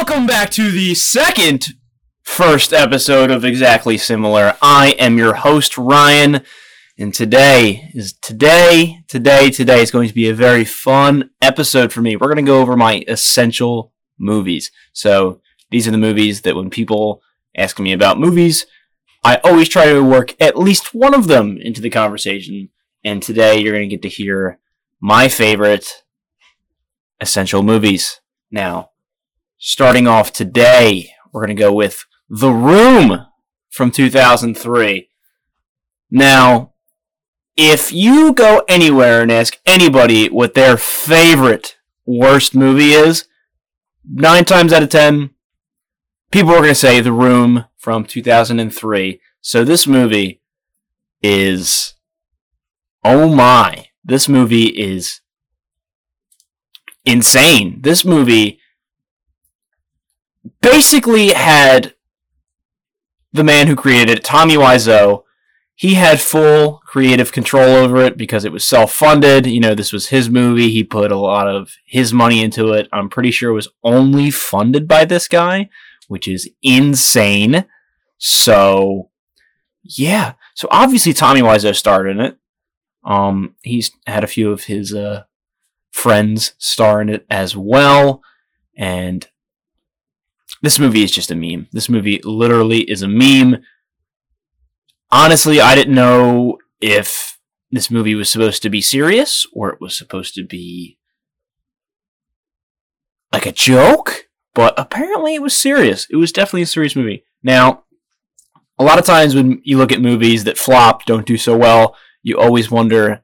Welcome back to the second first episode of Exactly Similar. I am your host, Ryan, and today is today, today, today is going to be a very fun episode for me. We're going to go over my essential movies. So these are the movies that when people ask me about movies, I always try to work at least one of them into the conversation. And today you're going to get to hear my favorite essential movies. Now, starting off today, we're going to go with The Room from 2003. Now, if you go anywhere and ask anybody what their favorite worst movie is, nine times out of ten, people are going to say The Room from 2003. So this movie is, oh my, this movie is insane. This movie basically had the man who created it, Tommy Wiseau. He had full creative control over it because it was self-funded. You know, this was his movie. He put a lot of his money into it. I'm pretty sure it was only funded by this guy, which is insane. So, yeah. So obviously Tommy Wiseau starred in it. Um, he's had a few of his uh, friends star in it as well, and this movie is just a meme. This movie literally is a meme. Honestly, I didn't know if this movie was supposed to be serious or it was supposed to be like a joke, but apparently it was serious. It was definitely a serious movie. Now, a lot of times when you look at movies that flop, don't do so well, you always wonder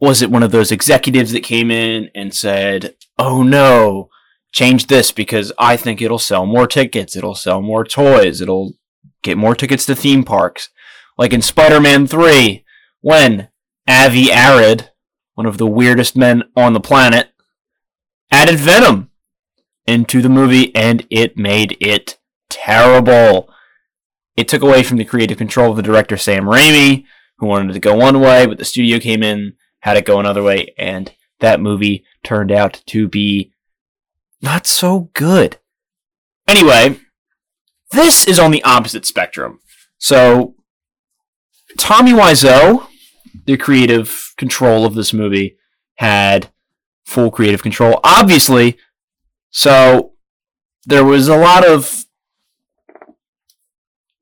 was it one of those executives that came in and said, "Oh no, change this because I think it'll sell more tickets, it'll sell more toys, it'll get more tickets to theme parks." Like in Spider-Man 3, when Avi Arad, one of the weirdest men on the planet, added Venom into the movie and it made it terrible. It took away from the creative control of the director Sam Raimi, who wanted to go one way, but the studio came in had it go another way, and that movie turned out to be not so good. Anyway, this is on the opposite spectrum. So, Tommy Wiseau, the creative control of this movie, had full creative control, obviously. So, there was a lot of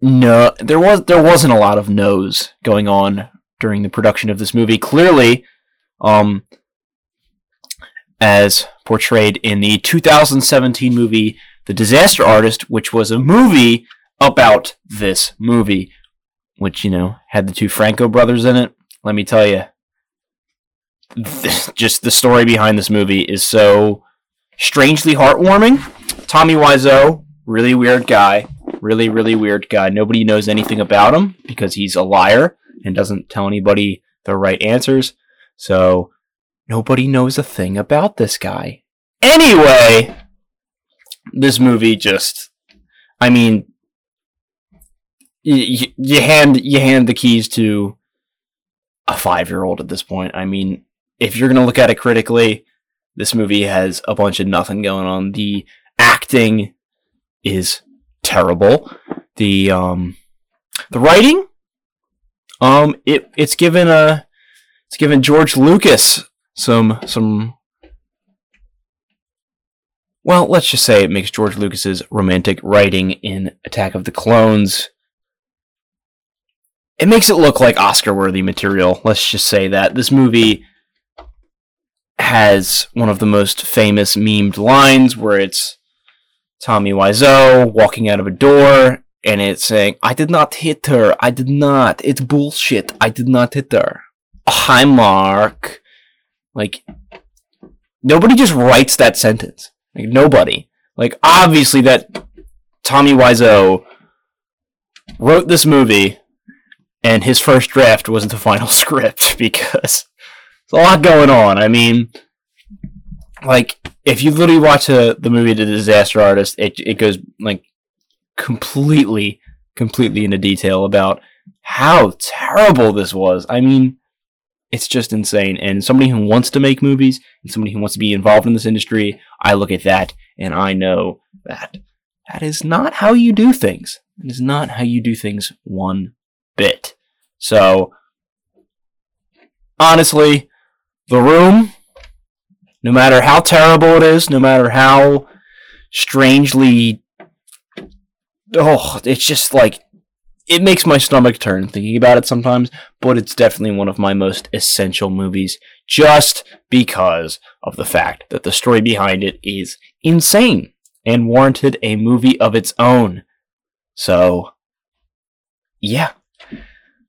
no there was there wasn't a lot of no's going on during the production of this movie. Clearly, um, as portrayed in the 2017 movie The Disaster Artist, which was a movie about this movie, which, you know, had the two Franco brothers in it. Let me tell you, just the story behind this movie is so strangely heartwarming. Tommy Wiseau, really weird guy. Really, really weird guy. Nobody knows anything about him because he's a liar and doesn't tell anybody the right answers. So nobody knows a thing about this guy. Anyway, this movie just I mean you, you hand you hand the keys to a 5-year-old at this point. I mean, if you're going to look at it critically, this movie has a bunch of nothing going on. The acting is terrible. The um the writing um, it it's given a it's given George Lucas some some. Well, let's just say it makes George Lucas's romantic writing in Attack of the Clones. It makes it look like Oscar-worthy material. Let's just say that this movie has one of the most famous memed lines where it's Tommy Wiseau walking out of a door and it's saying, I did not hit her. I did not. It's bullshit. I did not hit her. Hi, Mark. Like, nobody just writes that sentence. Like, nobody. Like, obviously, that Tommy Wiseau wrote this movie, and his first draft wasn't the final script because there's a lot going on. I mean, like, if you literally watch a, the movie The Disaster Artist, it, it goes, like, completely, completely into detail about how terrible this was. I mean, it's just insane. And somebody who wants to make movies and somebody who wants to be involved in this industry, I look at that and I know that that is not how you do things. It is not how you do things one bit. So, honestly, The Room, no matter how terrible it is, no matter how strangely. Oh, it's just like. It makes my stomach turn thinking about it sometimes, but it's definitely one of my most essential movies just because of the fact that the story behind it is insane and warranted a movie of its own. So, yeah.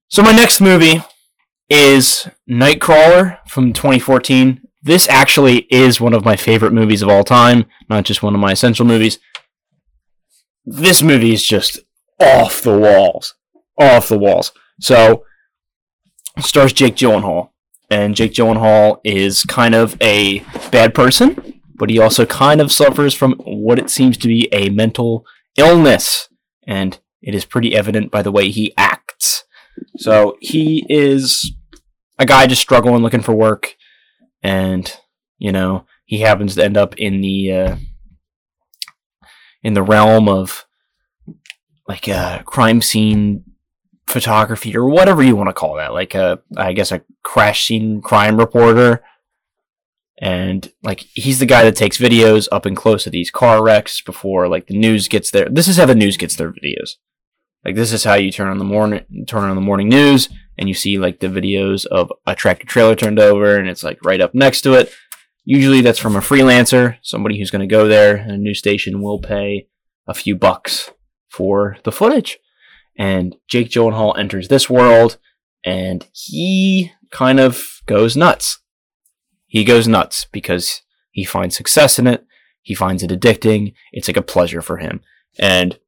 So, my next movie is Nightcrawler from 2014. This actually is one of my favorite movies of all time, not just one of my essential movies. This movie is just off the walls. Off the walls. So, stars Jake Gyllenhaal. And Jake Gyllenhaal is kind of a bad person, but he also kind of suffers from what it seems to be a mental illness and it is pretty evident by the way he acts. So he is a guy just struggling, looking for work, and you know he happens to end up in the uh, in the realm of like a crime scene photography or whatever you want to call that, like a I guess a crash scene crime reporter and like he's the guy that takes videos up and close of these car wrecks before like the news gets there. This is how the news gets their videos. Like this is how you turn on the morning turn on the morning news and you see like the videos of a tractor trailer turned over and it's like right up next to it. Usually that's from a freelancer, somebody who's going to go there and a news station will pay a few bucks for the footage. And Jake Gyllenhaal enters this world and he kind of goes nuts he goes nuts because he finds success in it. He finds it addicting. It's like a pleasure for him. And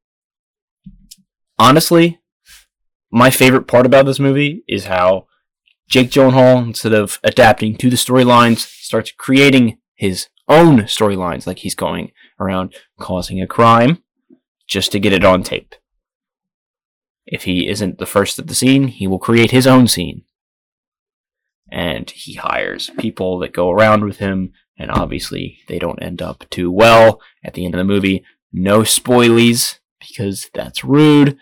honestly, my favorite part about this movie is how Jake Gyllenhaal, instead of adapting to the storylines, starts creating his own storylines, like he's going around causing a crime just to get it on tape. If he isn't the first at the scene, he will create his own scene and he hires people that go around with him, and obviously they don't end up too well at the end of the movie. No spoilies, because that's rude.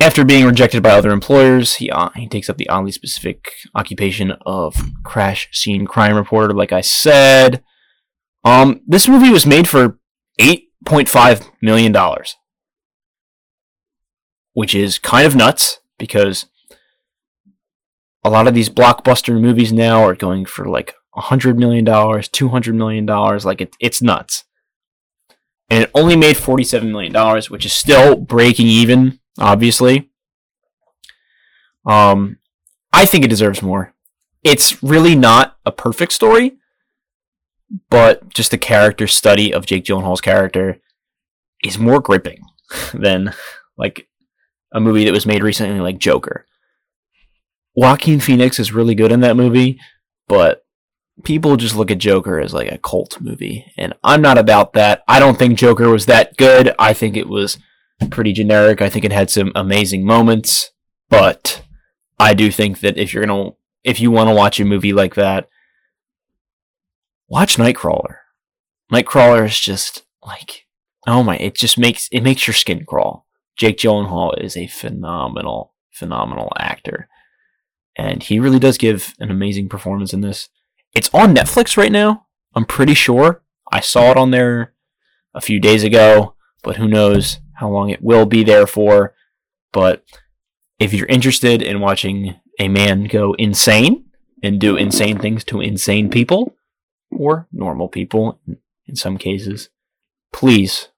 After being rejected by other employers, he, uh, he takes up the oddly specific occupation of crash scene crime reporter, like I said. Um, this movie was made for $8.5 million, which is kind of nuts because a lot of these blockbuster movies now are going for like $100 million, $200 million. Like, it, it's nuts. And it only made $47 million, which is still breaking even, obviously. Um, I think it deserves more. It's really not a perfect story, but just the character study of Jake Gyllenhaal's character is more gripping than like a movie that was made recently like Joker. Joaquin Phoenix is really good in that movie, but people just look at Joker as like a cult movie, and I'm not about that. I don't think Joker was that good. I think it was pretty generic. I think it had some amazing moments, but I do think that if you're gonna if you want to watch a movie like that, watch Nightcrawler. Nightcrawler is just like oh my, it just makes it makes your skin crawl. Jake Gyllenhaal is a phenomenal, phenomenal actor and he really does give an amazing performance in this. It's on Netflix right now. I'm pretty sure. I saw it on there a few days ago, but who knows how long it will be there for. But if you're interested in watching a man go insane and do insane things to insane people, or normal people in some cases, please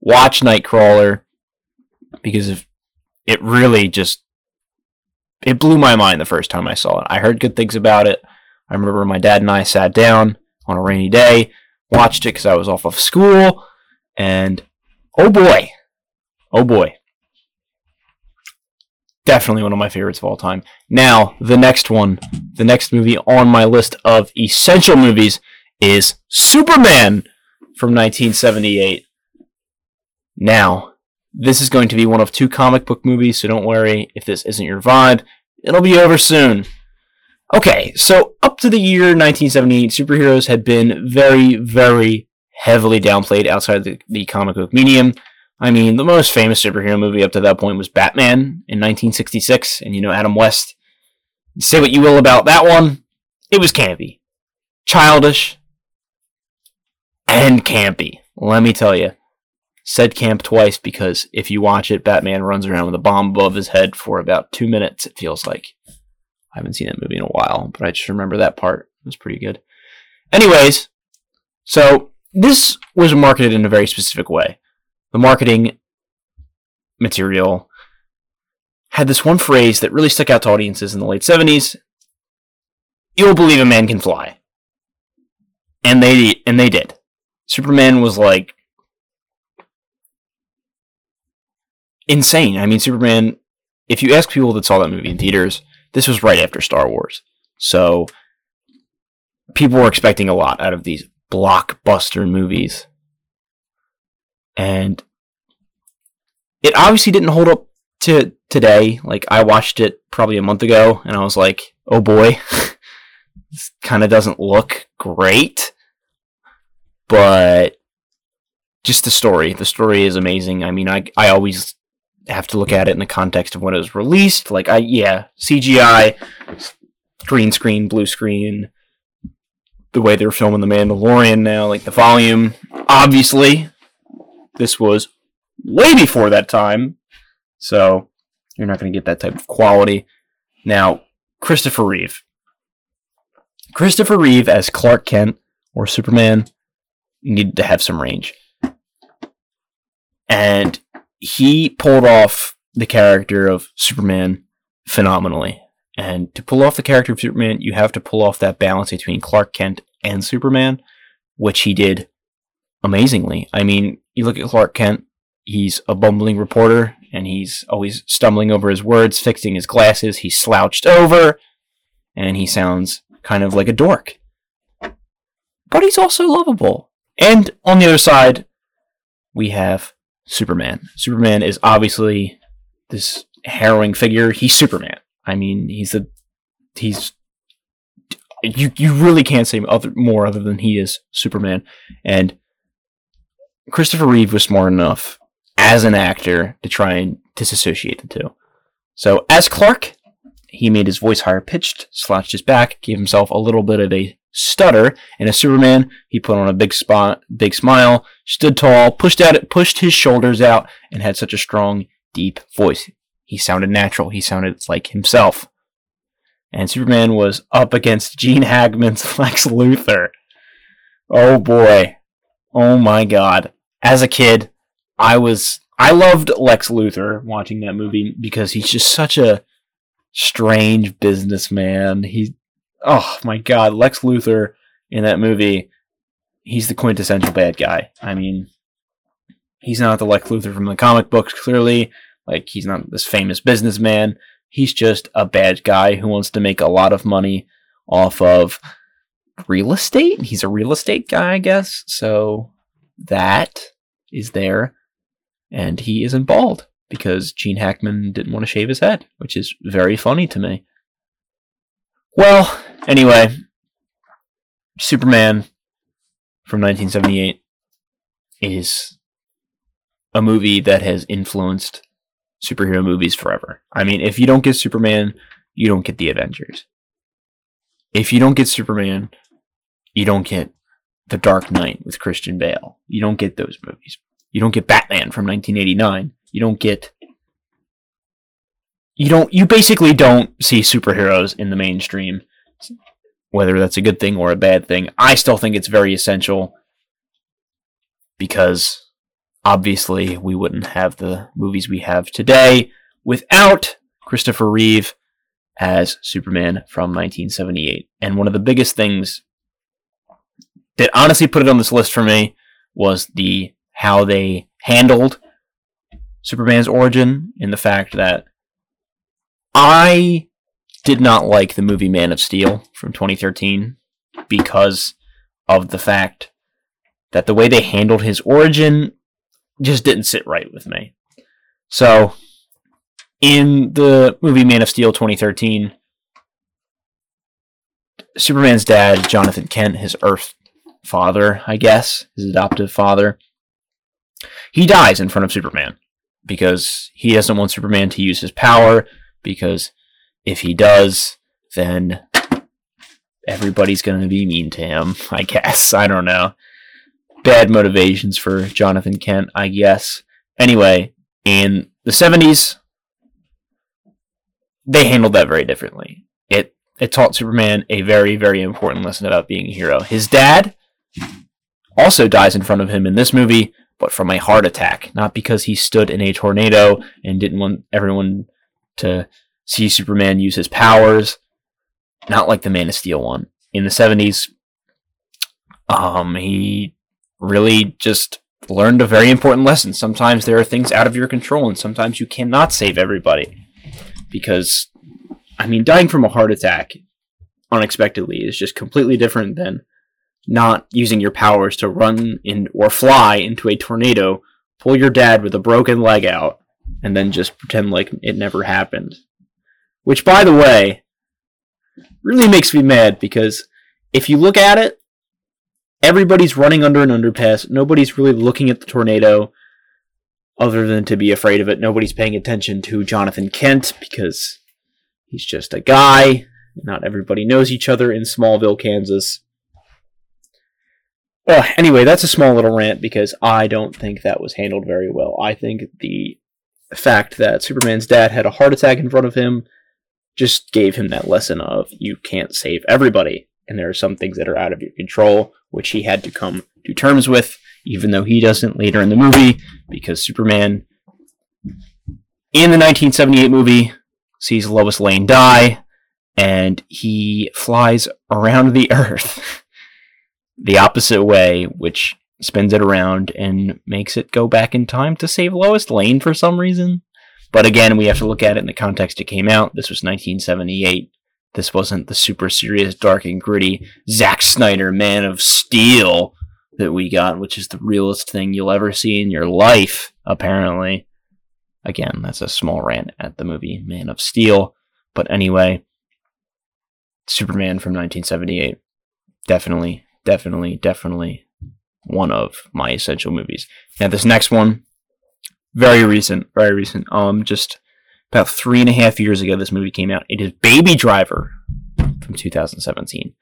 watch Nightcrawler because if it really just it blew my mind the first time I saw it. I heard good things about it. I remember my dad and I sat down on a rainy day, watched it because I was off of school, and oh boy, oh boy. Definitely one of my favorites of all time. Now, the next one, the next movie on my list of essential movies is Superman from 1978. Now, this is going to be one of two comic book movies, so don't worry if this isn't your vibe. It'll be over soon. Okay, so up to the year 1978, superheroes had been very, very heavily downplayed outside the, the comic book medium. I mean, the most famous superhero movie up to that point was Batman in 1966, and you know, Adam West. Say what you will about that one, it was campy, childish, and campy. Let me tell you. Said camp twice because if you watch it, Batman runs around with a bomb above his head for about two minutes, it feels like. I haven't seen that movie in a while, but I just remember that part. It was pretty good. Anyways, so this was marketed in a very specific way. The marketing material had this one phrase that really stuck out to audiences in the late 70s. You'll believe a man can fly. And they and they did. Superman was like insane. I mean, Superman. If you ask people that saw that movie in theaters, this was right after Star Wars, so people were expecting a lot out of these blockbuster movies, and it obviously didn't hold up to today. Like I watched it probably a month ago, and I was like, "Oh boy, this kind of doesn't look great." But just the story, the story is amazing. I mean, I I always have to look at it in the context of when it was released. Like I yeah, CGI, green screen, blue screen, the way they're filming the Mandalorian now, like the volume. Obviously, this was way before that time, so you're not going to get that type of quality. Now, Christopher Reeve. Christopher Reeve as Clark Kent or Superman needed to have some range. And he pulled off the character of Superman phenomenally. And to pull off the character of Superman, you have to pull off that balance between Clark Kent and Superman, which he did amazingly. I mean, you look at Clark Kent, he's a bumbling reporter and he's always stumbling over his words, fixing his glasses, he's slouched over, and he sounds kind of like a dork. But he's also lovable. And on the other side, we have Superman. Superman is obviously this harrowing figure. He's Superman. I mean, he's a he's you you really can't say other more other than he is Superman. And Christopher Reeve was smart enough as an actor to try and disassociate the two. So as Clark, he made his voice higher pitched, slouched his back, gave himself a little bit of a stutter, and as Superman, he put on a big spot, big smile, stood tall, pushed out, pushed his shoulders out, and had such a strong, deep voice. He sounded natural. He sounded like himself. And Superman was up against Gene Hackman's Lex Luthor. Oh boy. Oh my god. As a kid, I was I loved Lex Luthor watching that movie because he's just such a strange businessman. He oh my god, Lex Luthor in that movie, he's the quintessential bad guy. I mean, he's not the Lex Luthor from the comic books, clearly. Like, he's not this famous businessman. He's just a bad guy who wants to make a lot of money off of real estate. He's a real estate guy, I guess. So that is there. And he isn't bald because Gene Hackman didn't want to shave his head, which is very funny to me. Well, anyway, Superman from 1978 is a movie that has influenced superhero movies forever. I mean, if you don't get Superman, you don't get the Avengers. If you don't get Superman, you don't get The Dark Knight with Christian Bale. You don't get those movies. You don't get Batman from 1989. You don't get you don't you basically don't see superheroes in the mainstream whether that's a good thing or a bad thing i still think it's very essential because obviously we wouldn't have the movies we have today without christopher reeve as superman from 1978 and one of the biggest things that honestly put it on this list for me was the how they handled superman's origin and the fact that I did not like the movie Man of Steel from 2013 because of the fact that the way they handled his origin just didn't sit right with me. So, in the movie Man of Steel 2013, Superman's dad, Jonathan Kent, his Earth father, I guess, his adoptive father, he dies in front of Superman because he doesn't want Superman to use his power because if he does, then everybody's going to be mean to him, I guess. I don't know. Bad motivations for Jonathan Kent, I guess. Anyway, in the 70s, they handled that very differently. It it taught Superman a very very important lesson about being a hero. His dad also dies in front of him in this movie, but from a heart attack, not because he stood in a tornado and didn't want everyone to see Superman use his powers, not like the Man of Steel one. In the 70s, um, he really just learned a very important lesson. Sometimes there are things out of your control, and sometimes you cannot save everybody. Because, I mean, dying from a heart attack unexpectedly is just completely different than not using your powers to run in or fly into a tornado, pull your dad with a broken leg out, and then just pretend like it never happened. Which, by the way, really makes me mad because if you look at it, everybody's running under an underpass. Nobody's really looking at the tornado other than to be afraid of it. Nobody's paying attention to Jonathan Kent because he's just a guy. Not everybody knows each other in Smallville, Kansas. Well, anyway, that's a small little rant because I don't think that was handled very well. I think the fact that Superman's dad had a heart attack in front of him just gave him that lesson of you can't save everybody, and there are some things that are out of your control, which he had to come to terms with, even though he doesn't later in the movie, because Superman in the 1978 movie sees Lois Lane die, and he flies around the Earth the opposite way, which spins it around and makes it go back in time to save Lois Lane for some reason. But again, we have to look at it in the context it came out. This was 1978. This wasn't the super serious, dark and gritty Zack Snyder Man of Steel that we got, which is the realest thing you'll ever see in your life, apparently. Again, that's a small rant at the movie Man of Steel. But anyway, Superman from 1978. Definitely, definitely, definitely one of my essential movies. Now, this next one, very recent, very recent. Um, just about three and a half years ago, this movie came out. It is Baby Driver from 2017.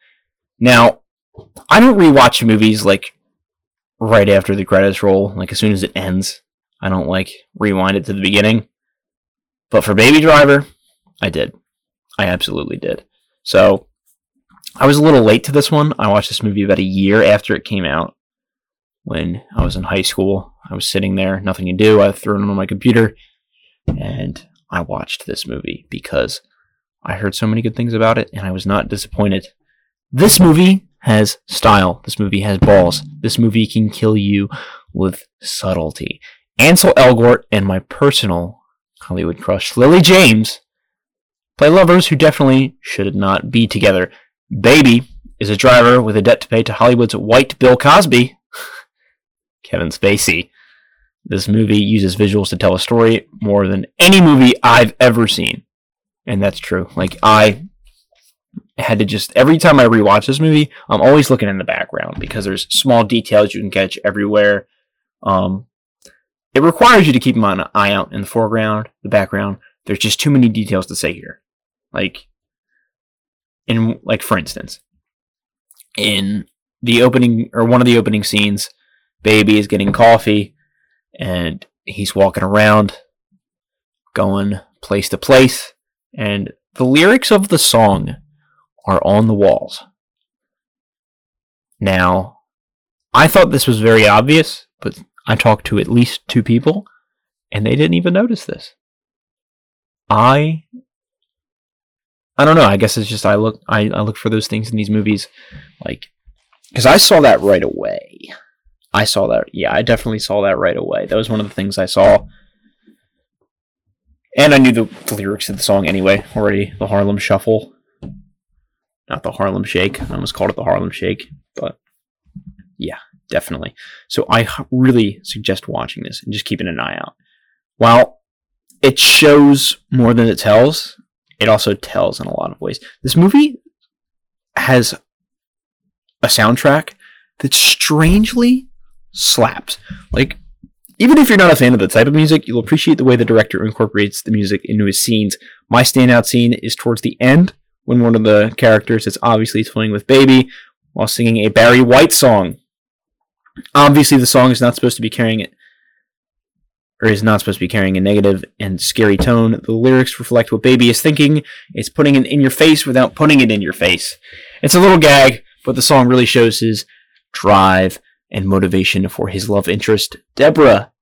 Now, I don't rewatch movies like right after the credits roll, like as soon as it ends. I don't like rewind it to the beginning. But for Baby Driver, I did. I absolutely did. So I was a little late to this one. I watched this movie about a year after it came out when I was in high school. I was sitting there, nothing to do. I threw it on my computer and I watched this movie because I heard so many good things about it and I was not disappointed. This movie has style. This movie has balls. This movie can kill you with subtlety. Ansel Elgort and my personal Hollywood crush, Lily James, play lovers who definitely should not be together. Baby is a driver with a debt to pay to Hollywood's white Bill Cosby. Kevin Spacey. This movie uses visuals to tell a story more than any movie I've ever seen. And that's true. Like, I had to just, every time I rewatch this movie, I'm always looking in the background because there's small details you can catch everywhere. Um, it requires you to keep an eye out in the foreground, the background. There's just too many details to say here. Like, in, like, for instance, in the opening, or one of the opening scenes, Baby is getting coffee and he's walking around, going place to place, and the lyrics of the song are on the walls. Now, I thought this was very obvious, but I talked to at least two people, and they didn't even notice this. I I don't know. I guess it's just I look I, I look for those things in these movies, like because I saw that right away. I saw that. Yeah, I definitely saw that right away. That was one of the things I saw. And I knew the, the lyrics of the song anyway already. The Harlem Shuffle. Not the Harlem Shake. I almost called it the Harlem Shake. But yeah, definitely. So I really suggest watching this and just keeping an eye out. While it shows more than it tells, it also tells in a lot of ways. This movie has a soundtrack that strangely slaps. Like, even if you're not a fan of the type of music, you'll appreciate the way the director incorporates the music into his scenes. My standout scene is towards the end when one of the characters is obviously toying with Baby while singing a Barry White song. Obviously, the song is not supposed to be carrying it, or is not supposed to be carrying a negative and scary tone. The lyrics reflect what Baby is thinking. It's putting it in your face without putting it in your face. It's a little gag, but the song really shows his drive and motivation for his love interest, Deborah.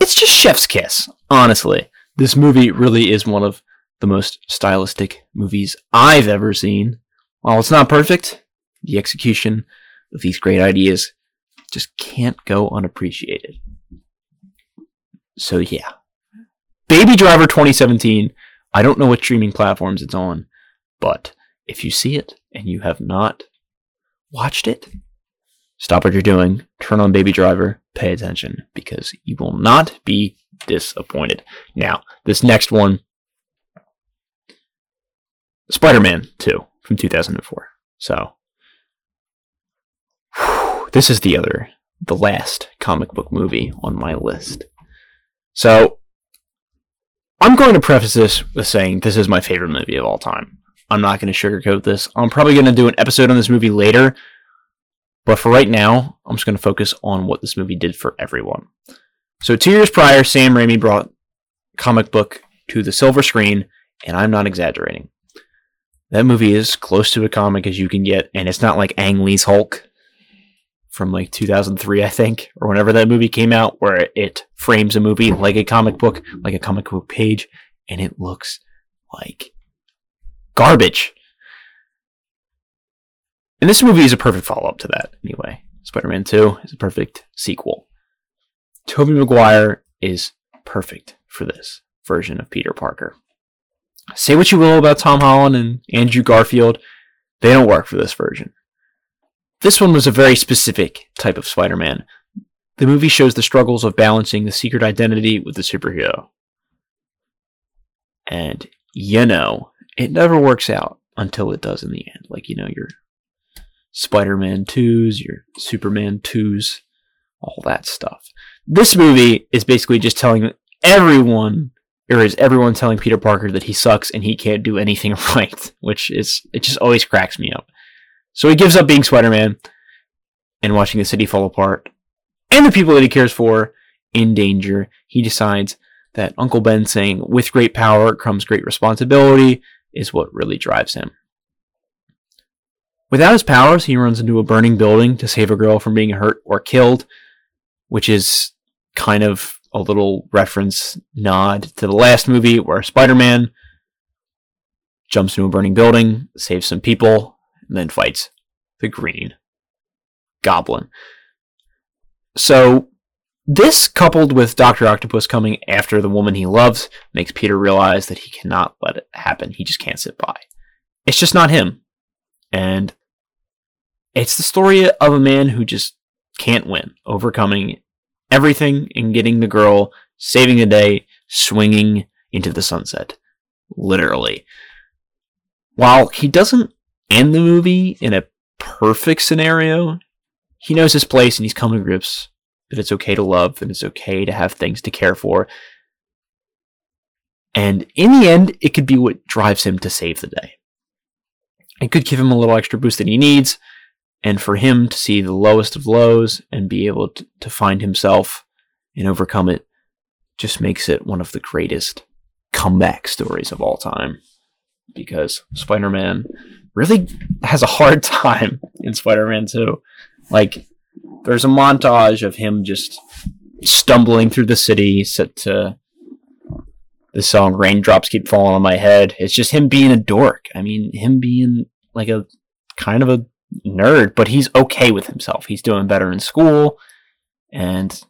It's just chef's kiss, honestly. This movie really is one of the most stylistic movies I've ever seen. While it's not perfect, the execution of these great ideas just can't go unappreciated. So yeah. Baby Driver 2017. I don't know what streaming platforms it's on, but if you see it and you have not watched it, stop what you're doing, turn on Baby Driver, pay attention because you will not be disappointed. Now, this next one Spider-Man 2 from 2004. So whew, this is the other the last comic book movie on my list. So I'm going to preface this with saying this is my favorite movie of all time. I'm not going to sugarcoat this. I'm probably going to do an episode on this movie later, but for right now, I'm just going to focus on what this movie did for everyone. So, two years prior, Sam Raimi brought comic book to the silver screen, and I'm not exaggerating. That movie is close to a comic as you can get, and it's not like Ang Lee's Hulk from like 2003, I think, or whenever that movie came out, where it frames a movie like a comic book, like a comic book page, and it looks like garbage. And this movie is a perfect follow up to that, anyway. Spider Man 2 is a perfect sequel. Tobey Maguire is perfect for this version of Peter Parker. Say what you will about Tom Holland and Andrew Garfield, they don't work for this version. This one was a very specific type of Spider Man. The movie shows the struggles of balancing the secret identity with the superhero. And, you know, it never works out until it does in the end. Like, you know, your Spider Man 2s, your Superman 2s, all that stuff. This movie is basically just telling everyone or is everyone telling Peter Parker that he sucks and he can't do anything right, which is it just always cracks me up. So he gives up being Spider-Man and watching the city fall apart and the people that he cares for in danger. He decides that Uncle Ben saying with great power comes great responsibility is what really drives him. Without his powers, he runs into a burning building to save a girl from being hurt or killed, which is kind of a little reference nod to the last movie where Spider Man jumps into a burning building, saves some people, and then fights the Green Goblin. So, this coupled with Dr. Octopus coming after the woman he loves makes Peter realize that he cannot let it happen. He just can't sit by. It's just not him. And it's the story of a man who just can't win, overcoming everything and getting the girl, saving the day, swinging into the sunset. Literally. While he doesn't end the movie in a perfect scenario, he knows his place and he's coming to grips that it's okay to love and it's okay to have things to care for. And in the end, it could be what drives him to save the day. It could give him a little extra boost that he needs, and for him to see the lowest of lows and be able to, to find himself and overcome it just makes it one of the greatest comeback stories of all time. Because Spider Man really has a hard time in Spider Man 2. Like, there's a montage of him just stumbling through the city, set to the song Raindrops Keep Falling on My Head. It's just him being a dork. I mean, him being like a kind of a nerd, but he's okay with himself. He's doing better in school and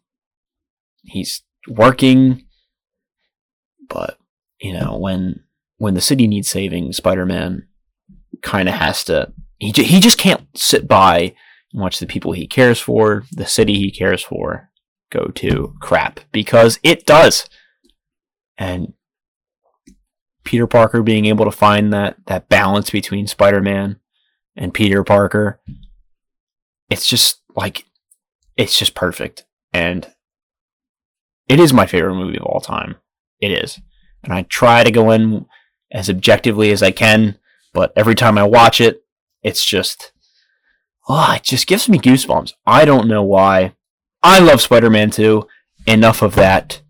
he's working. But, you know, when when the city needs saving, Spider-Man kind of has to he j- he just can't sit by and watch the people he cares for, the city he cares for go to crap because it does. And Peter Parker being able to find that that balance between Spider-Man and Peter Parker it's just like it's just perfect and it is my favorite movie of all time. It is. And I try to go in as objectively as I can, but every time I watch it, it's just oh, it just gives me goosebumps. I don't know why. I love Spider-Man 2. Enough of that.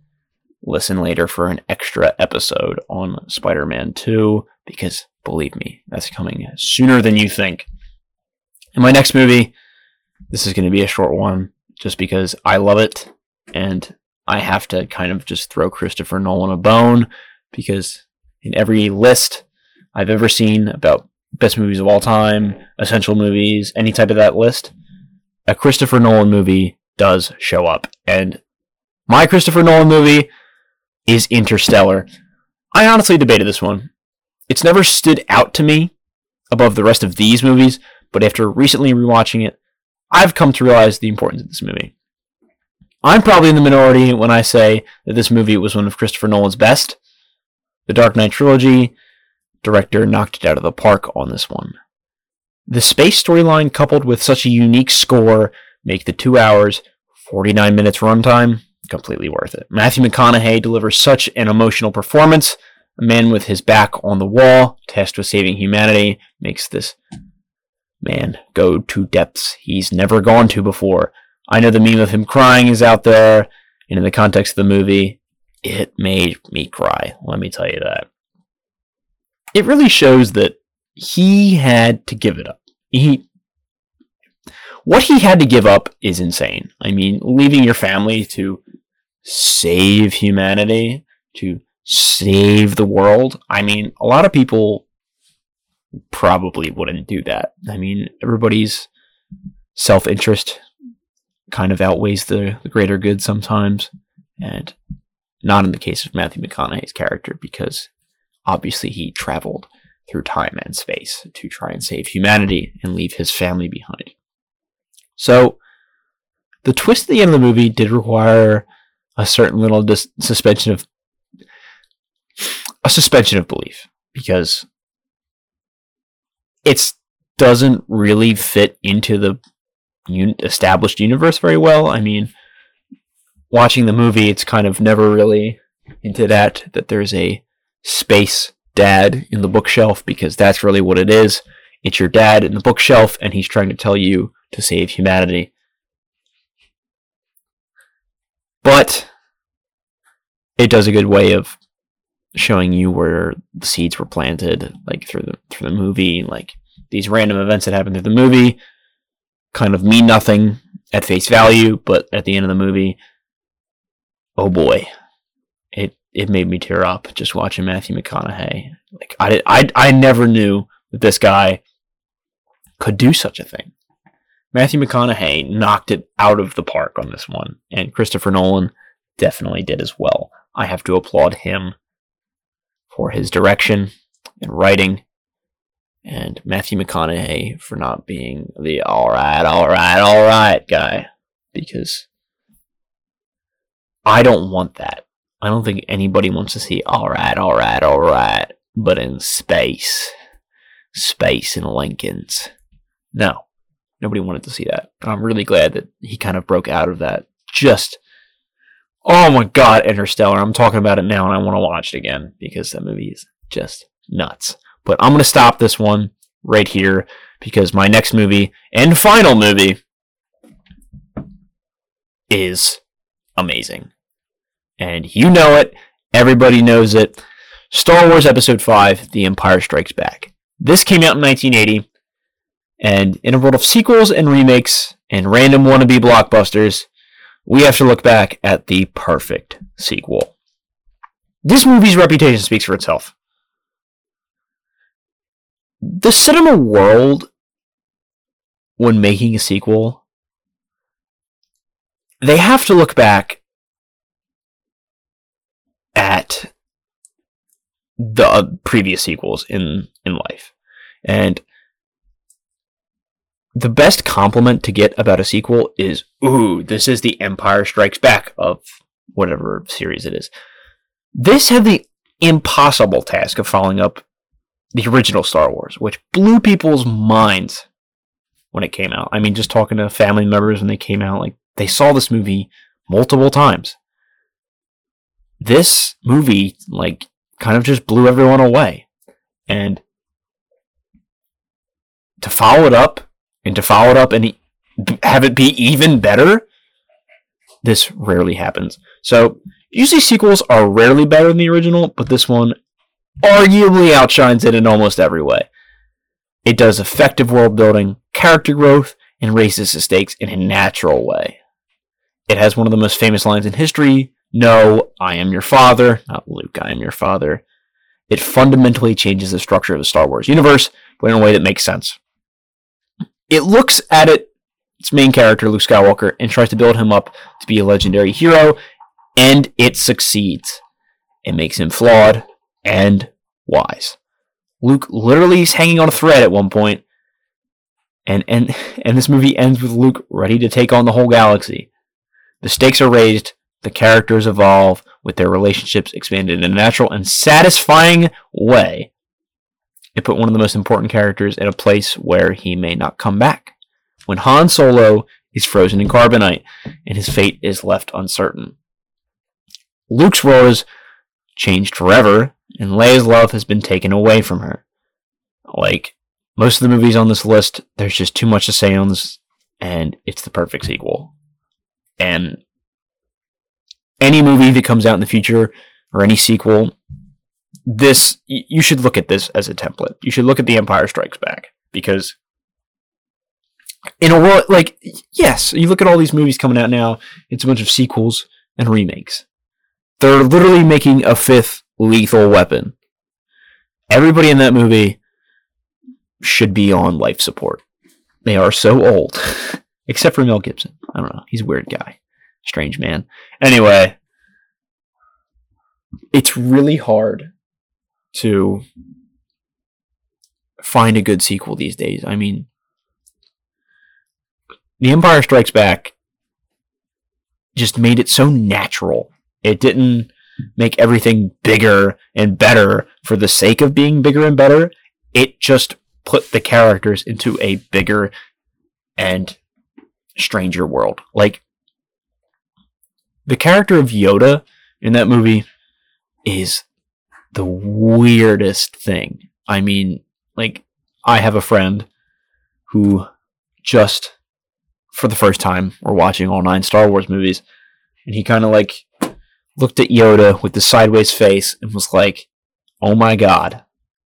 Listen later for an extra episode on Spider-Man 2 because believe me, that's coming sooner than you think. In my next movie, this is going to be a short one just because I love it and I have to kind of just throw Christopher Nolan a bone because in every list I've ever seen about best movies of all time, essential movies, any type of that list, a Christopher Nolan movie does show up. And my Christopher Nolan movie is Interstellar. I honestly debated this one. It's never stood out to me above the rest of these movies, but after recently rewatching it, I've come to realize the importance of this movie. I'm probably in the minority when I say that this movie was one of Christopher Nolan's best. The Dark Knight trilogy, director knocked it out of the park on this one. The space storyline coupled with such a unique score make the 2 hours 49 minutes runtime completely worth it. Matthew McConaughey delivers such an emotional performance. A man with his back on the wall, tasked with saving humanity, makes this man go to depths he's never gone to before. I know the meme of him crying is out there, and in the context of the movie, it made me cry. Let me tell you that it really shows that he had to give it up. He what he had to give up is insane. I mean, leaving your family to save humanity, to save the world. I mean, a lot of people probably wouldn't do that. I mean, everybody's self interest kind of outweighs the, the greater good sometimes. And not in the case of Matthew McConaughey's character, because Obviously, he traveled through time and space to try and save humanity and leave his family behind. So, the twist at the end of the movie did require a certain little dis- suspension of a suspension of belief because it doesn't really fit into the un- established universe very well. I mean, watching the movie, it's kind of never really into that that there's a space dad in the bookshelf because that's really what it is. It's your dad in the bookshelf, and he's trying to tell you to save humanity. But it does a good way of showing you where the seeds were planted, like through the through the movie. Like these random events that happen through the movie kind of mean nothing at face value, but at the end of the movie, oh boy, it made me tear up just watching Matthew McConaughey. Like I I I never knew that this guy could do such a thing. Matthew McConaughey knocked it out of the park on this one, and Christopher Nolan definitely did as well. I have to applaud him for his direction and writing, and Matthew McConaughey for not being the all right, all right, all right guy, because I don't want that. I don't think anybody wants to see all right, all right, all right, but in space, space in Lincolns. No, nobody wanted to see that. And I'm really glad that he kind of broke out of that. Just, oh my god, Interstellar. I'm talking about it now and I want to watch it again because that movie is just nuts. But I'm to stop this one right here because my next movie and final movie is amazing and you know it. Everybody knows it. Star Wars Episode 5 The Empire Strikes Back. This came out in 1980, and in a world of sequels and remakes and random wannabe blockbusters, we have to look back at the perfect sequel. This movie's reputation speaks for itself. The cinema world, when making a sequel, they have to look back at the previous sequels in in life. And the best compliment to get about a sequel is, ooh, this is the Empire Strikes Back of whatever series it is. This had the impossible task of following up the original Star Wars, which blew people's minds when it came out. I mean, just talking to family members when they came out, like they saw this movie multiple times. This movie, like, kind of just blew everyone away. And to follow it up and to follow it up and have it be even better, this rarely happens. So, usually sequels are rarely better than the original, but this one arguably outshines it in almost every way. It does effective world building, character growth, and raises the stakes in a natural way. It has one of the most famous lines in history No, I am your father. Not Luke, I am your father. It fundamentally changes the structure of the Star Wars universe, but in a way that makes sense. It looks at it, its main character, Luke Skywalker, and tries to build him up to be a legendary hero, and it succeeds. It makes him flawed and wise. Luke literally is hanging on a thread at one point, and and and this movie ends with Luke ready to take on the whole galaxy. The stakes are raised, the characters evolve, with their relationships expanded in a natural and satisfying way. It put one of the most important characters in a place where he may not come back. When Han Solo is frozen in carbonite and his fate is left uncertain. Luke's role is changed forever, and Leia's love has been taken away from her. Like, most of the movies on this list, there's just too much to say on this, and it's the perfect sequel. And any movie that comes out in the future, or any sequel, this, you should look at this as a template. You should look at The Empire Strikes Back, because in a world, like, yes, you look at all these movies coming out now, it's a bunch of sequels and remakes. They're literally making a fifth lethal weapon. Everybody in that movie should be on life support. They are so old. Except for Mel Gibson. I don't know. He's a weird guy. Strange man. Anyway, it's really hard to find a good sequel these days. I mean, The Empire Strikes Back just made it so natural. It didn't make everything bigger and better for the sake of being bigger and better. It just put the characters into a bigger and stranger world. Like the character of Yoda in that movie is the weirdest thing. I mean, like I have a friend who just for the first time were watching all nine Star Wars movies and he kind of like looked at Yoda with the sideways face and was like, "Oh my god,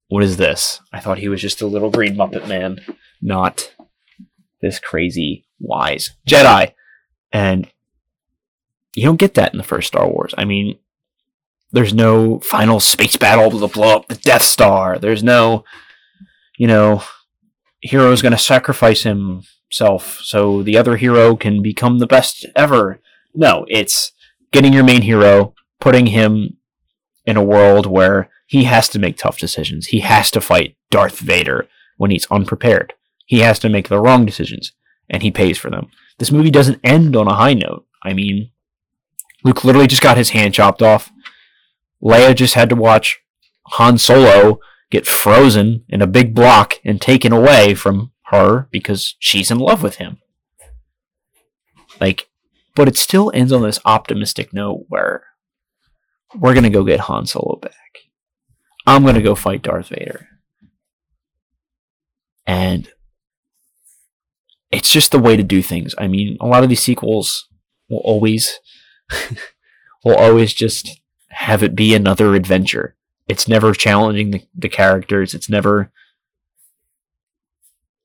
what is this?" I thought he was just a little green Muppet man, not this crazy wise Jedi. And you don't get that in the first Star Wars. I mean, there's no final space battle to blow up the Death Star. There's no, you know, hero's going to sacrifice himself so the other hero can become the best ever. No, it's getting your main hero, putting him in a world where he has to make tough decisions. He has to fight Darth Vader when he's unprepared. He has to make the wrong decisions, and he pays for them. This movie doesn't end on a high note. I mean, Luke literally just got his hand chopped off. Leia just had to watch Han Solo get frozen in a big block and taken away from her because she's in love with him. Like, but it still ends on this optimistic note where we're going to go get Han Solo back. I'm going to go fight Darth Vader. And it's just the way to do things. I mean, a lot of these sequels will always will always just have it be another adventure. It's never challenging the, the characters. It's never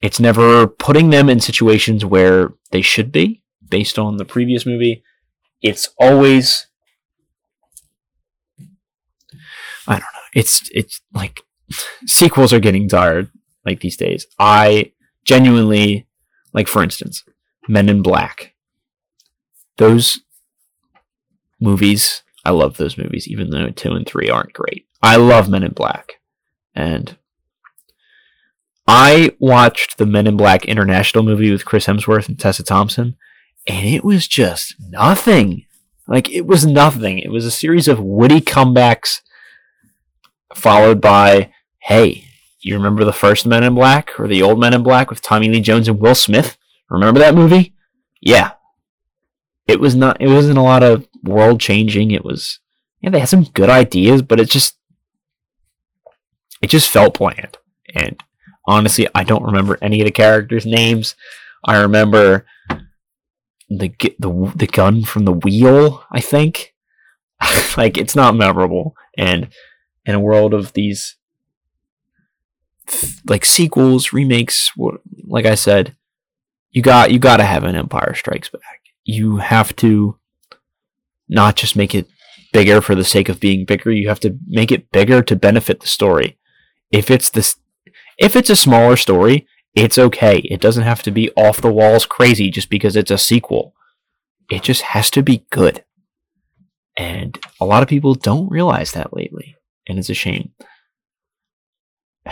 it's never putting them in situations where they should be based on the previous movie. It's always I don't know. It's it's like sequels are getting tired like these days. I genuinely like for instance, Men in Black. Those movies, I love those movies even though 2 and 3 aren't great. I love Men in Black. And I watched the Men in Black International movie with Chris Hemsworth and Tessa Thompson, and it was just nothing. Like it was nothing. It was a series of witty comebacks followed by, "Hey, You remember the first Men in Black or the old Men in Black with Tommy Lee Jones and Will Smith? Remember that movie? Yeah. It was not it wasn't a lot of world changing. It was yeah, they had some good ideas, but it just it just felt bland. And honestly, I don't remember any of the characters' names. I remember the the the gun from the wheel, I think. like it's not memorable and in a world of these like sequels, remakes, like I said, you got you got to have an Empire Strikes Back. You have to not just make it bigger for the sake of being bigger. You have to make it bigger to benefit the story. If it's this, if it's a smaller story, it's okay. It doesn't have to be off the walls crazy just because it's a sequel. It just has to be good. And a lot of people don't realize that lately, and it's a shame.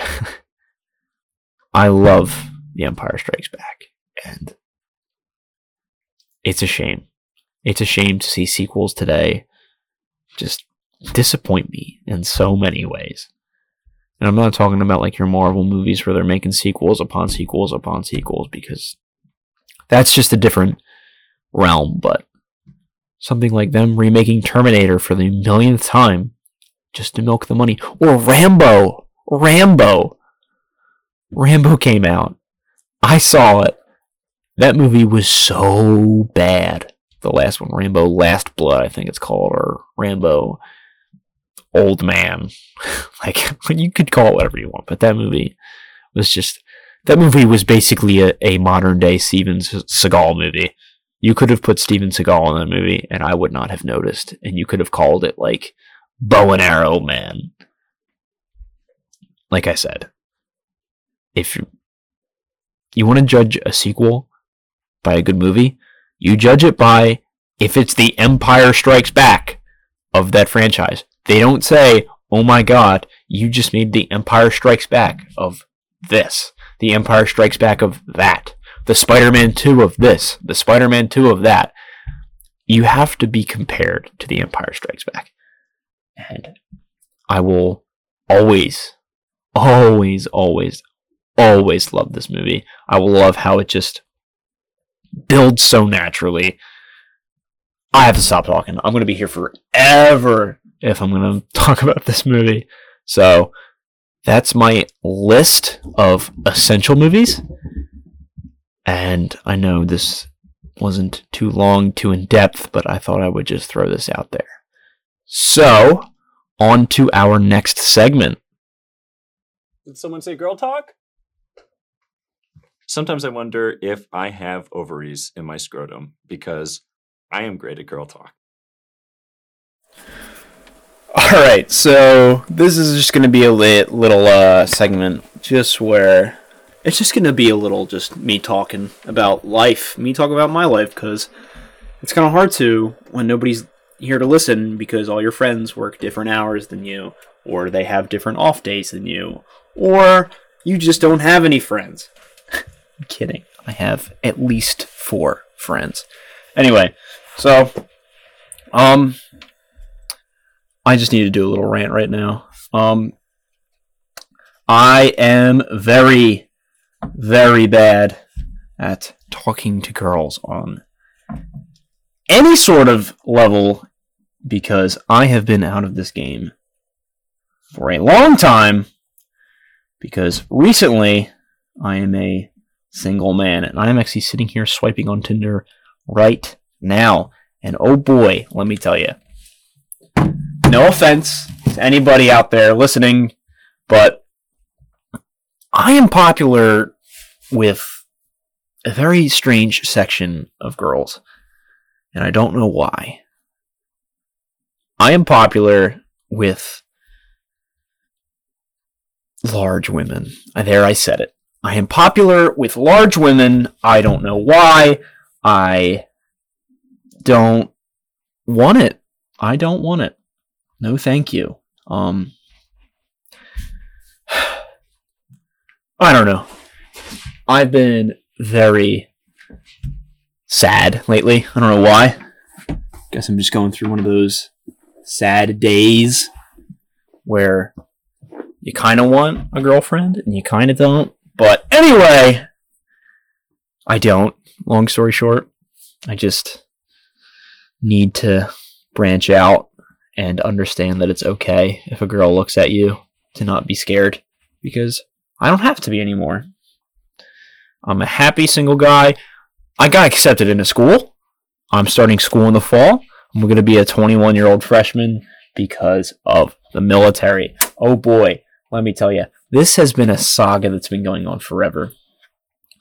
I love The Empire Strikes Back, and it's a shame. It's a shame to see sequels today just disappoint me in so many ways. And I'm not talking about like your Marvel movies where they're making sequels upon sequels upon sequels because that's just a different realm, but something like them remaking Terminator for the millionth time just to milk the money. Or Rambo. Rambo. Rambo came out. I saw it. That movie was so bad. The last one, Rambo Last Blood, I think it's called, or Rambo Old Man. like, you could call it whatever you want, but that movie was just. That movie was basically a, a modern day Steven Seagal movie. You could have put Steven Seagal in that movie, and I would not have noticed. And you could have called it like Bow and Arrow Man. Like I said, if you, you want to judge a sequel by a good movie, you judge it by if it's the Empire Strikes Back of that franchise. They don't say, oh my god, you just made the Empire Strikes Back of this, the Empire Strikes Back of that the Spider-Man 2 of this, the Spider-Man 2 of that. You have to be compared to The Empire Strikes Back. And I will always, always, always, always love this movie. I will love how it just builds so naturally. I have to stop talking. I'm going to be here forever if I'm going to talk about this movie. So that's my list of essential movies. And I know this wasn't too long, too in depth, but I thought I would just throw this out there. So, on to our next segment. Did someone say girl talk? Sometimes I wonder if I have ovaries in my scrotum because I am great at girl talk. All right, so this is just going to be a little uh, segment just where it's just gonna be a little just me talking about life, me talking about my life, because it's kind of hard to when nobody's here to listen because all your friends work different hours than you, or they have different off days than you, or you just don't have any friends. I'm kidding. I have at least four friends. Anyway, so um I just need to do a little rant right now. Um I am very very bad at talking to girls on any sort of level because I have been out of this game for a long time because recently I am a single man and I'm actually sitting here swiping on Tinder right now. And oh boy, let me tell you. No offense to anybody out there listening, but I am popular with a very strange section of girls, and I don't know why. I am popular with large women. There, I said it. I am popular with large women. I don't know why. I don't want it. I don't want it. No, thank you. Um, I don't know. I've been very sad lately. I don't know why. Guess I'm just going through one of those sad days where you kind of want a girlfriend and you kind of don't. But anyway, I don't. Long story short, I just need to branch out and understand that it's okay if a girl looks at you to not be scared because I don't have to be anymore. I'm a happy single guy. I got accepted into school. I'm starting school in the fall. I'm going to be a 21 year old freshman because of the military. Oh boy, let me tell you, this has been a saga that's been going on forever.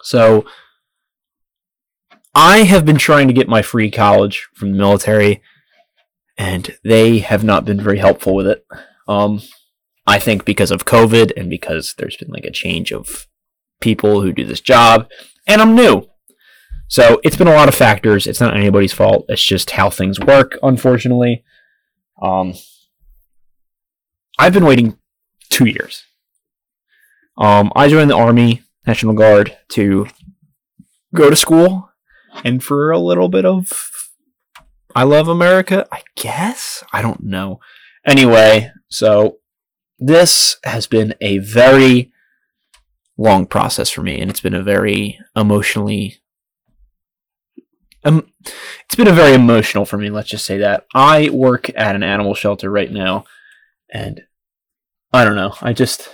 So, I have been trying to get my free college from the military, and they have not been very helpful with it. Um, I think because of COVID and because there's been like a change of people who do this job, and I'm new. So it's been a lot of factors. It's not anybody's fault. It's just how things work, unfortunately. Um, I've been waiting two years. Um, I joined the Army, National Guard, to go to school, and for a little bit of I love America, I guess. I don't know. Anyway, so this has been a very long process for me, and it's been a very emotionally. Um, it's been a very emotional for me. Let's just say that I work at an animal shelter right now, and I don't know. I just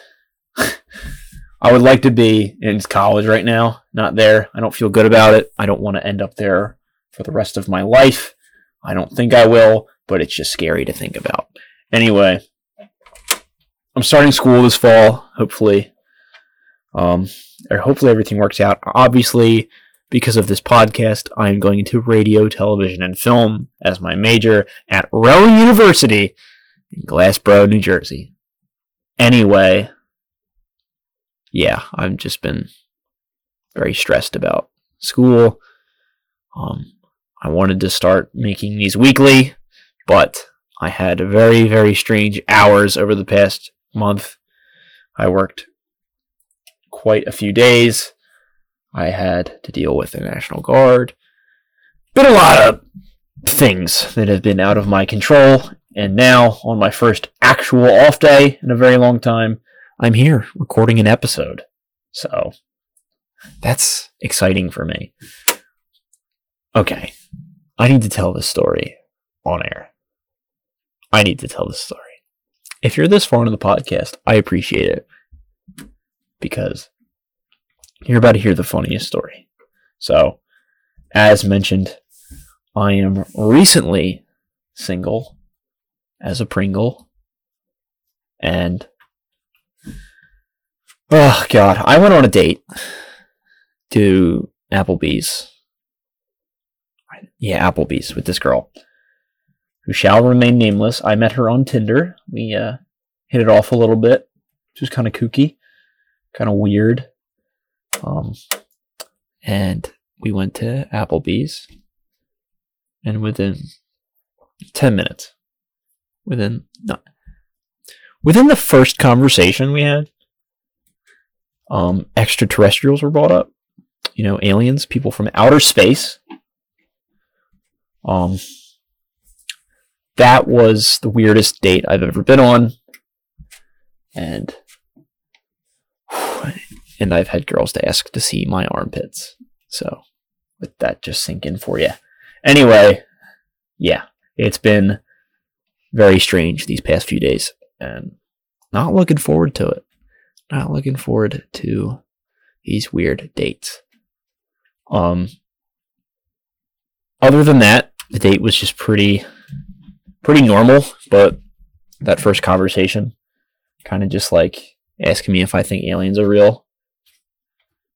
I would like to be in college right now. Not there. I don't feel good about it. I don't want to end up there for the rest of my life. I don't think I will, but it's just scary to think about. Anyway, I'm starting school this fall, hopefully. Um, or hopefully everything works out. Obviously, because of this podcast, I'm going into radio, television, and film as my major at Rowan University in Glassboro, New Jersey. Anyway, yeah, I've just been very stressed about school. Um, I wanted to start making these weekly, but I had very, very strange hours over the past month. I worked quite a few days. I had to deal with the National Guard. Been a lot of things that have been out of my control. And now, on my first actual off day in a very long time, I'm here recording an episode. So, that's exciting for me. Okay, I need to tell this story on air. I need to tell this story. If you're this far into the podcast, I appreciate it because you're about to hear the funniest story. So, as mentioned, I am recently single as a Pringle. And, oh God, I went on a date to Applebee's. Yeah, Applebee's with this girl who shall remain nameless. I met her on Tinder. We uh, hit it off a little bit. She was kind of kooky, kind of weird. Um, and we went to Applebee's, and within ten minutes, within not within the first conversation we had, um, extraterrestrials were brought up. You know, aliens, people from outer space. Um, that was the weirdest date I've ever been on. And and I've had girls to ask to see my armpits. So let that just sink in for you. Anyway, yeah, it's been very strange these past few days and not looking forward to it. Not looking forward to these weird dates. Um other than that, the date was just pretty pretty normal, but that first conversation kind of just like asking me if I think aliens are real.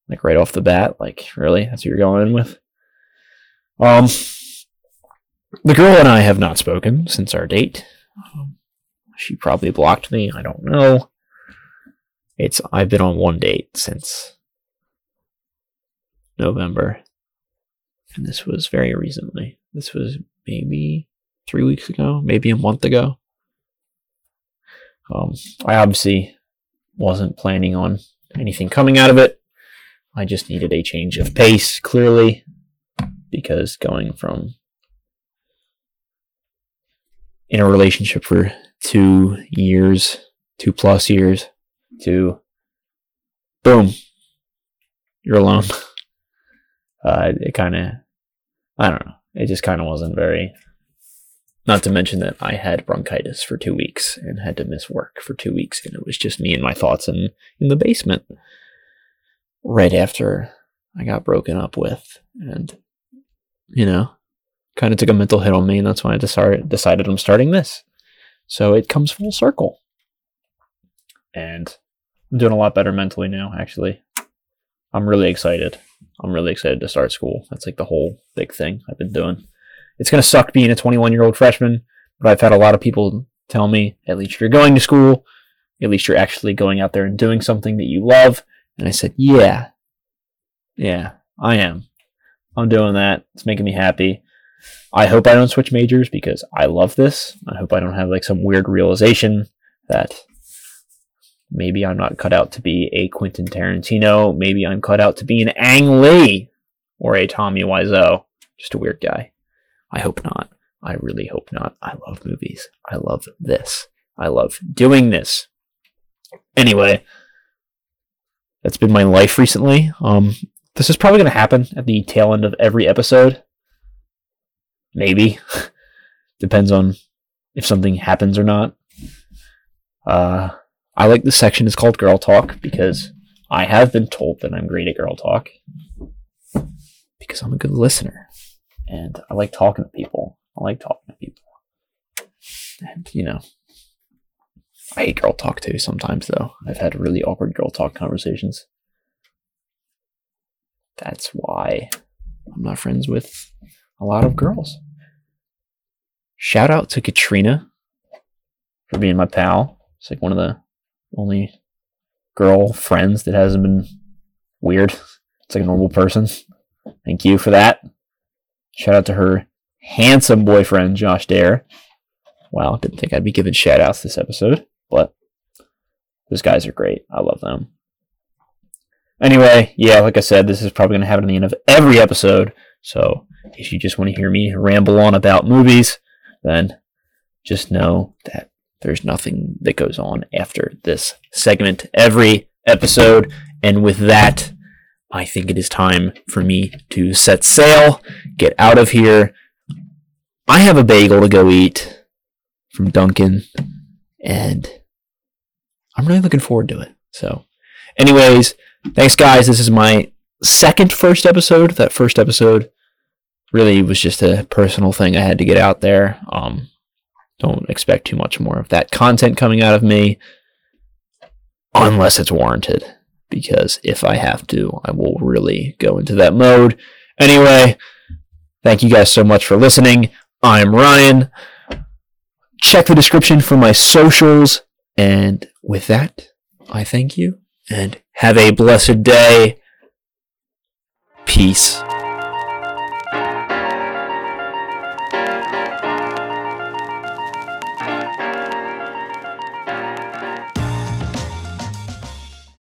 Like right off the bat, like really, that's what you're going in with. Um, the girl and I have not spoken since our date. Um, she probably blocked me. I don't know. It's I've been on one date since November, and this was very recently. This was maybe three weeks ago, maybe a month ago. Um, I obviously wasn't planning on anything coming out of it. I just needed a change of pace, clearly, because going from in a relationship for two years, two plus years, to boom, you're alone. Uh, it kind of, I don't know. It just kind of wasn't very. Not to mention that I had bronchitis for two weeks and had to miss work for two weeks, and it was just me and my thoughts in in the basement. Right after I got broken up with, and you know, kind of took a mental hit on me, and that's when I decided decided I'm starting this. So it comes full circle, and doing a lot better mentally now. Actually, I'm really excited. I'm really excited to start school. That's like the whole big thing I've been doing. It's gonna suck being a 21 year old freshman, but I've had a lot of people tell me at least you're going to school, at least you're actually going out there and doing something that you love. And I said, yeah, yeah, I am. I'm doing that. It's making me happy. I hope I don't switch majors because I love this. I hope I don't have like some weird realization that maybe I'm not cut out to be a Quentin Tarantino. Maybe I'm cut out to be an Ang Lee or a Tommy Wiseau. Just a weird guy. I hope not. I really hope not. I love movies. I love this. I love doing this. Anyway, that's been my life recently. Um, this is probably going to happen at the tail end of every episode. Maybe. Depends on if something happens or not. Uh, I like the section is called Girl Talk because I have been told that I'm great at Girl Talk because I'm a good listener and I like talking to people. I like talking to people. And, you know, I hate girl talk too sometimes, though. I've had really awkward girl talk conversations. That's why I'm not friends with a lot of girls. Shout out to Katrina for being my pal. It's like one of the only girl friends that hasn't been weird. It's like a normal person. Thank you for that. Shout out to her handsome boyfriend, Josh Dare. Wow, didn't think I'd be giving shout outs this episode, but those guys are great. I love them. Anyway, yeah, like I said, this is probably going to happen at the end of every episode. So if you just want to hear me ramble on about movies, then just know that there's nothing that goes on after this segment every episode. And with that, I think it is time for me to set sail, get out of here. I have a bagel to go eat from Dunkin', and I'm really looking forward to it. So, anyways, thanks, guys. This is my second first episode. That first episode really was just a personal thing I had to get out there. Um, don't expect too much more of that content coming out of me unless it's warranted. Because if I have to, I will really go into that mode. Anyway, thank you guys so much for listening. I'm Ryan. Check the description for my socials. And with that, I thank you and have a blessed day. Peace.